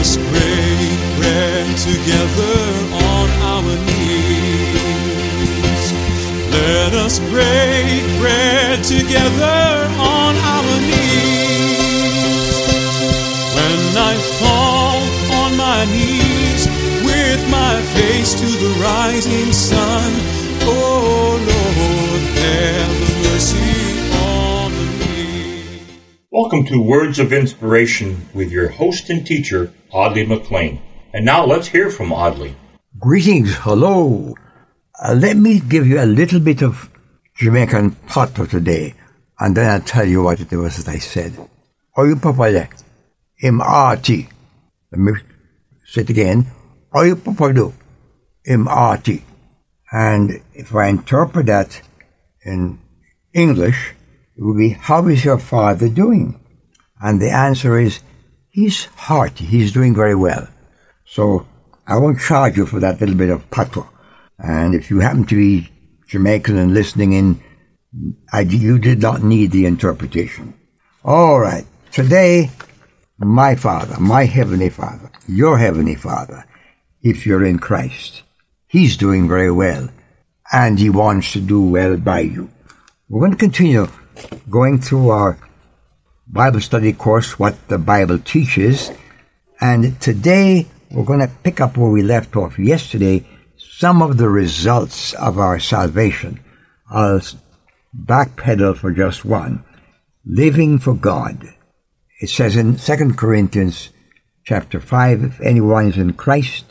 us break bread together on our knees. Let us break bread together on our knees. When I fall on my knees with my face to the rising sun, Welcome to Words of Inspiration with your host and teacher, Audley McLean. And now let's hear from Audley. Greetings, hello. Uh, let me give you a little bit of Jamaican patois today, and then I'll tell you what it was that I said. Oyu papale, im arti. Let me say it again. Oyu papado, im arti. And if I interpret that in English, it would be, how is your father doing? And the answer is, he's hearty, he's doing very well. So I won't charge you for that little bit of patois. And if you happen to be Jamaican and listening in, I, you did not need the interpretation. All right. Today, my Father, my Heavenly Father, your Heavenly Father, if you're in Christ, He's doing very well. And He wants to do well by you. We're going to continue going through our Bible study course, What the Bible Teaches. And today, we're going to pick up where we left off yesterday, some of the results of our salvation. I'll backpedal for just one. Living for God. It says in 2 Corinthians chapter 5, if anyone is in Christ,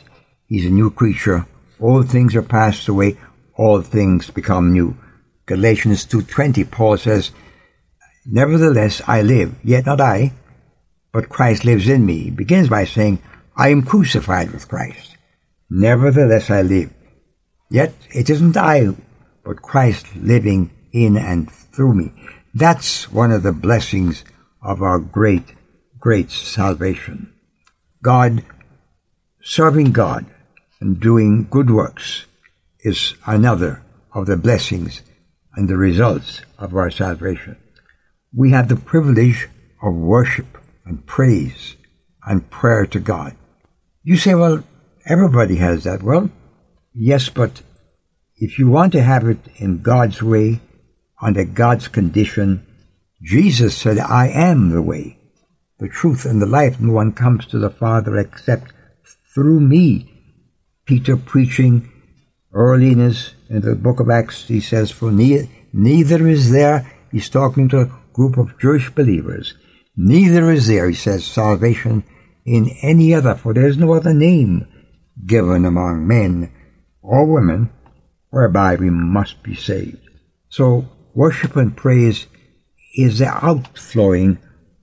he's a new creature. All things are passed away, all things become new. Galatians 2.20, Paul says, Nevertheless I live, yet not I, but Christ lives in me. He begins by saying, I am crucified with Christ. Nevertheless I live. Yet it isn't I, but Christ living in and through me. That's one of the blessings of our great, great salvation. God, serving God and doing good works is another of the blessings and the results of our salvation. We have the privilege of worship and praise and prayer to God. You say, well, everybody has that. Well, yes, but if you want to have it in God's way, under God's condition, Jesus said, I am the way, the truth, and the life. No one comes to the Father except through me. Peter preaching early in, his, in the book of Acts, he says, For ne- neither is there, he's talking to a group of Jewish believers, neither is there, he says, salvation in any other, for there is no other name given among men or women whereby we must be saved. So worship and praise is the outflowing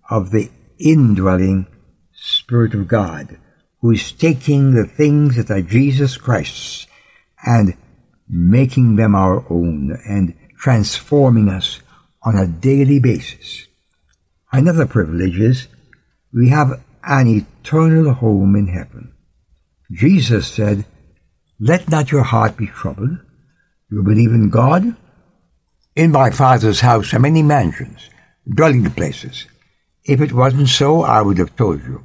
of the indwelling Spirit of God, who is taking the things that are Jesus Christ's and making them our own and transforming us on a daily basis. Another privilege is we have an eternal home in heaven. Jesus said, Let not your heart be troubled. You believe in God? In my Father's house are many mansions, dwelling places. If it wasn't so, I would have told you.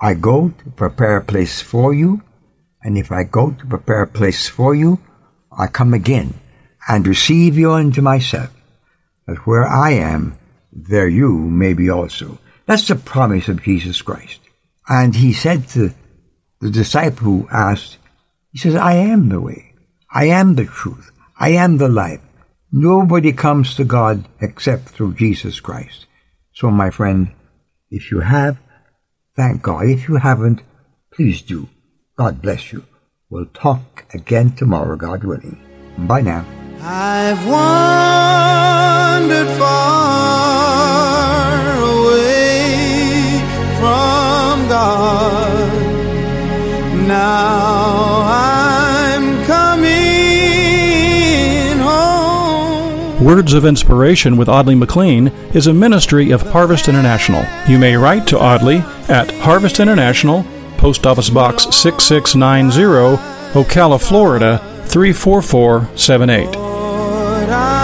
I go to prepare a place for you, and if I go to prepare a place for you, I come again and receive you unto myself, that where I am, there you may be also. That's the promise of Jesus Christ. And he said to the disciple who asked, he says, I am the way. I am the truth. I am the life. Nobody comes to God except through Jesus Christ. So my friend, if you have, thank God. If you haven't, please do. God bless you. We'll talk again tomorrow, God willing. Bye now. I've wandered far away from God. Now I'm coming home. Words of Inspiration with Audley McLean is a ministry of Harvest International. You may write to Audley at Harvest International, Post Office Box 6690, Ocala, Florida 34478.